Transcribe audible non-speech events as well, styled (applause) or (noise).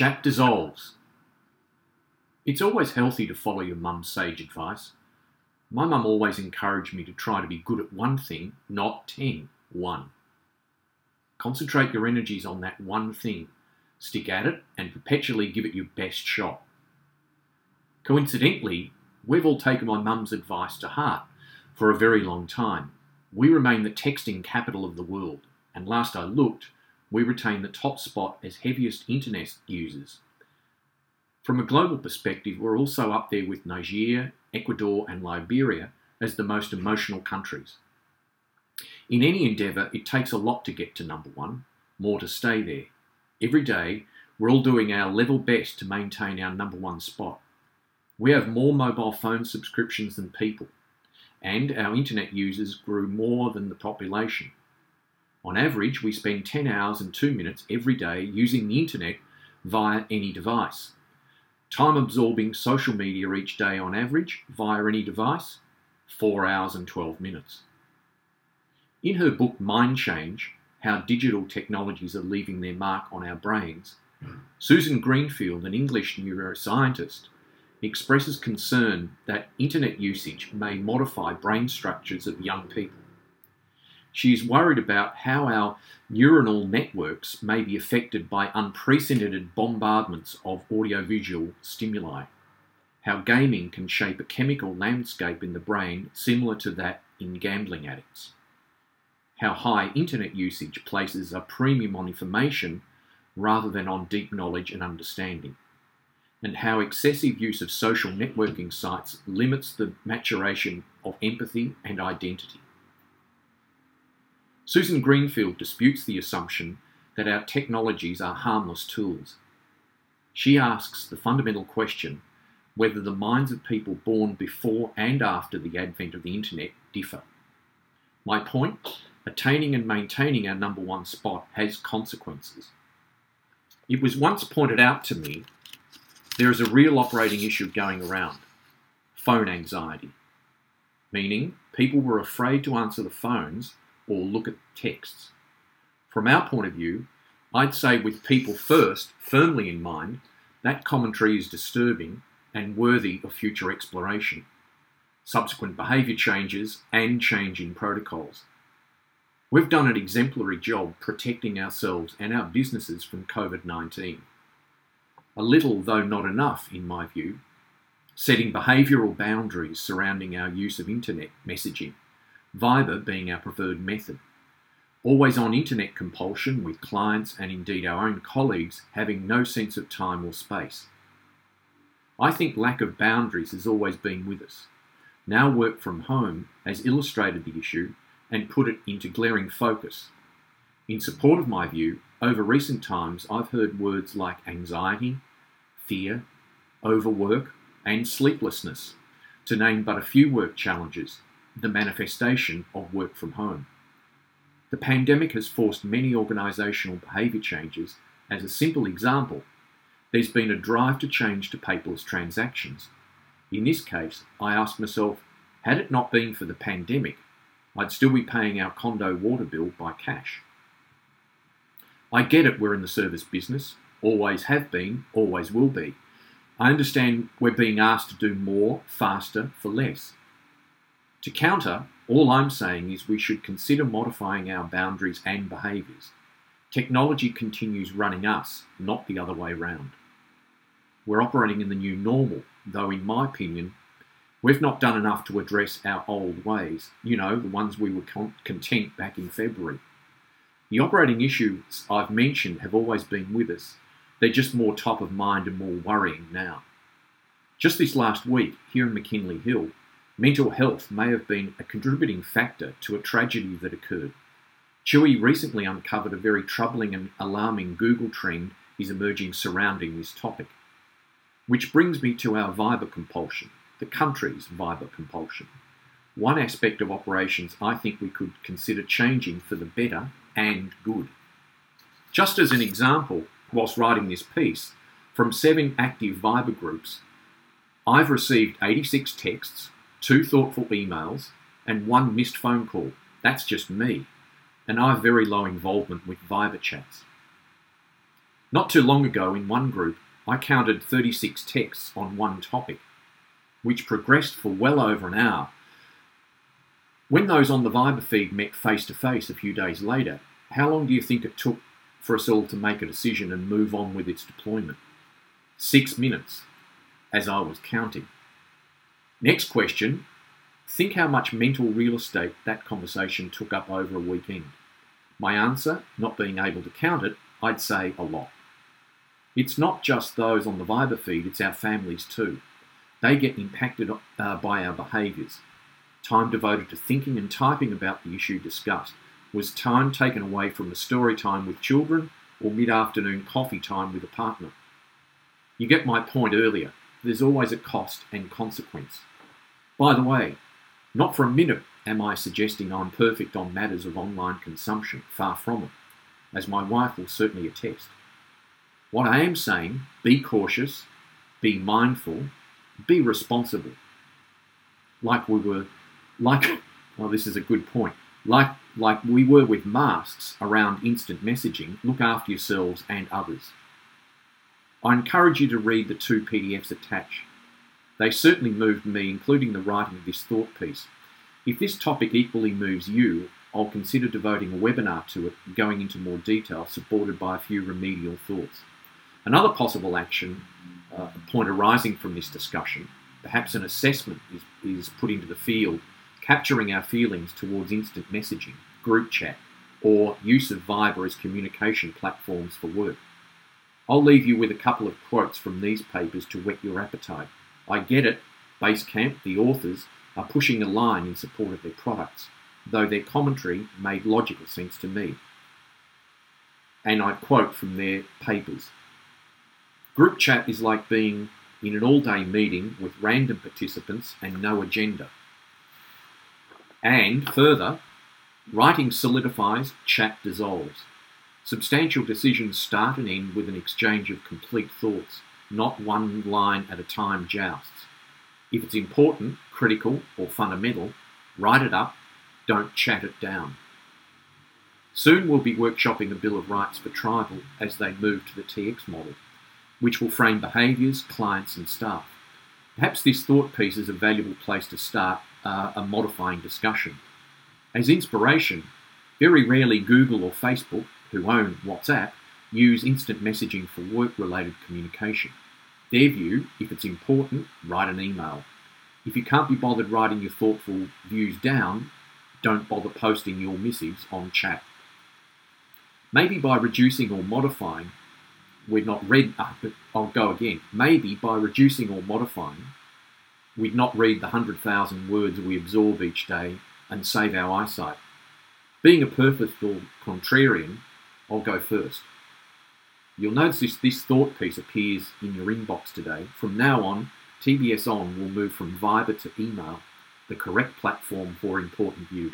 Chat dissolves. It's always healthy to follow your mum's sage advice. My mum always encouraged me to try to be good at one thing, not ten. One. Concentrate your energies on that one thing. Stick at it and perpetually give it your best shot. Coincidentally, we've all taken my mum's advice to heart for a very long time. We remain the texting capital of the world, and last I looked, we retain the top spot as heaviest internet users. From a global perspective, we're also up there with Nigeria, Ecuador, and Liberia as the most emotional countries. In any endeavour, it takes a lot to get to number one, more to stay there. Every day, we're all doing our level best to maintain our number one spot. We have more mobile phone subscriptions than people, and our internet users grew more than the population. On average, we spend 10 hours and 2 minutes every day using the internet via any device. Time absorbing social media each day on average via any device, 4 hours and 12 minutes. In her book Mind Change How Digital Technologies Are Leaving Their Mark on Our Brains, Susan Greenfield, an English neuroscientist, expresses concern that internet usage may modify brain structures of young people. She is worried about how our neuronal networks may be affected by unprecedented bombardments of audiovisual stimuli, how gaming can shape a chemical landscape in the brain similar to that in gambling addicts, how high internet usage places a premium on information rather than on deep knowledge and understanding, and how excessive use of social networking sites limits the maturation of empathy and identity. Susan Greenfield disputes the assumption that our technologies are harmless tools. She asks the fundamental question whether the minds of people born before and after the advent of the internet differ. My point attaining and maintaining our number one spot has consequences. It was once pointed out to me there is a real operating issue going around phone anxiety, meaning people were afraid to answer the phones or look at texts. From our point of view, I'd say with people first firmly in mind, that commentary is disturbing and worthy of future exploration, subsequent behaviour changes, and change in protocols. We've done an exemplary job protecting ourselves and our businesses from COVID 19. A little, though not enough, in my view, setting behavioural boundaries surrounding our use of internet messaging, Viber being our preferred method. Always on internet compulsion with clients and indeed our own colleagues having no sense of time or space. I think lack of boundaries has always been with us. Now, work from home has illustrated the issue and put it into glaring focus. In support of my view, over recent times I've heard words like anxiety, fear, overwork, and sleeplessness, to name but a few work challenges, the manifestation of work from home. The pandemic has forced many organisational behaviour changes. As a simple example, there's been a drive to change to paperless transactions. In this case, I ask myself, had it not been for the pandemic, I'd still be paying our condo water bill by cash. I get it, we're in the service business, always have been, always will be. I understand we're being asked to do more, faster, for less. To counter, all I'm saying is we should consider modifying our boundaries and behaviours. Technology continues running us, not the other way round. We're operating in the new normal, though, in my opinion, We've not done enough to address our old ways, you know, the ones we were con- content back in February. The operating issues I've mentioned have always been with us. They're just more top of mind and more worrying now. Just this last week, here in McKinley Hill, mental health may have been a contributing factor to a tragedy that occurred. Chewy recently uncovered a very troubling and alarming Google trend is emerging surrounding this topic. Which brings me to our Viber compulsion the country's Viber compulsion. One aspect of operations I think we could consider changing for the better and good. Just as an example, whilst writing this piece, from seven active Viber groups, I've received 86 texts, two thoughtful emails, and one missed phone call. That's just me. And I have very low involvement with Viber chats. Not too long ago, in one group, I counted 36 texts on one topic, which progressed for well over an hour. When those on the Viber feed met face to face a few days later, how long do you think it took for us all to make a decision and move on with its deployment? Six minutes, as I was counting. Next question Think how much mental real estate that conversation took up over a weekend. My answer, not being able to count it, I'd say a lot. It's not just those on the Viber feed, it's our families too. They get impacted uh, by our behaviours. Time devoted to thinking and typing about the issue discussed was time taken away from the story time with children or mid afternoon coffee time with a partner. You get my point earlier. There's always a cost and consequence. By the way, not for a minute am I suggesting I'm perfect on matters of online consumption, far from it, as my wife will certainly attest. What I am saying, be cautious, be mindful, be responsible. Like we were, like, (laughs) well, this is a good point. Like, like we were with masks around instant messaging, look after yourselves and others. I encourage you to read the two PDFs attached. They certainly moved me, including the writing of this thought piece. If this topic equally moves you, I'll consider devoting a webinar to it, going into more detail, supported by a few remedial thoughts. Another possible action uh, point arising from this discussion, perhaps an assessment is, is put into the field, capturing our feelings towards instant messaging, group chat, or use of Viber as communication platforms for work. I'll leave you with a couple of quotes from these papers to whet your appetite. I get it, Basecamp, the authors, are pushing a line in support of their products, though their commentary made logical sense to me. And I quote from their papers Group chat is like being in an all day meeting with random participants and no agenda. And further, writing solidifies, chat dissolves. Substantial decisions start and end with an exchange of complete thoughts not one line at a time jousts. If it's important, critical, or fundamental, write it up, don't chat it down. Soon we'll be workshopping a Bill of Rights for Tribal as they move to the TX model, which will frame behaviours, clients, and staff. Perhaps this thought piece is a valuable place to start uh, a modifying discussion. As inspiration, very rarely Google or Facebook, who own WhatsApp, use instant messaging for work related communication. Their view, if it's important, write an email. If you can't be bothered writing your thoughtful views down, don't bother posting your missives on chat. Maybe by reducing or modifying, we'd not read, uh, I'll go again. Maybe by reducing or modifying, we'd not read the 100,000 words we absorb each day and save our eyesight. Being a purposeful contrarian, I'll go first. You'll notice this, this thought piece appears in your inbox today. From now on, TBS On will move from Viber to email, the correct platform for important views.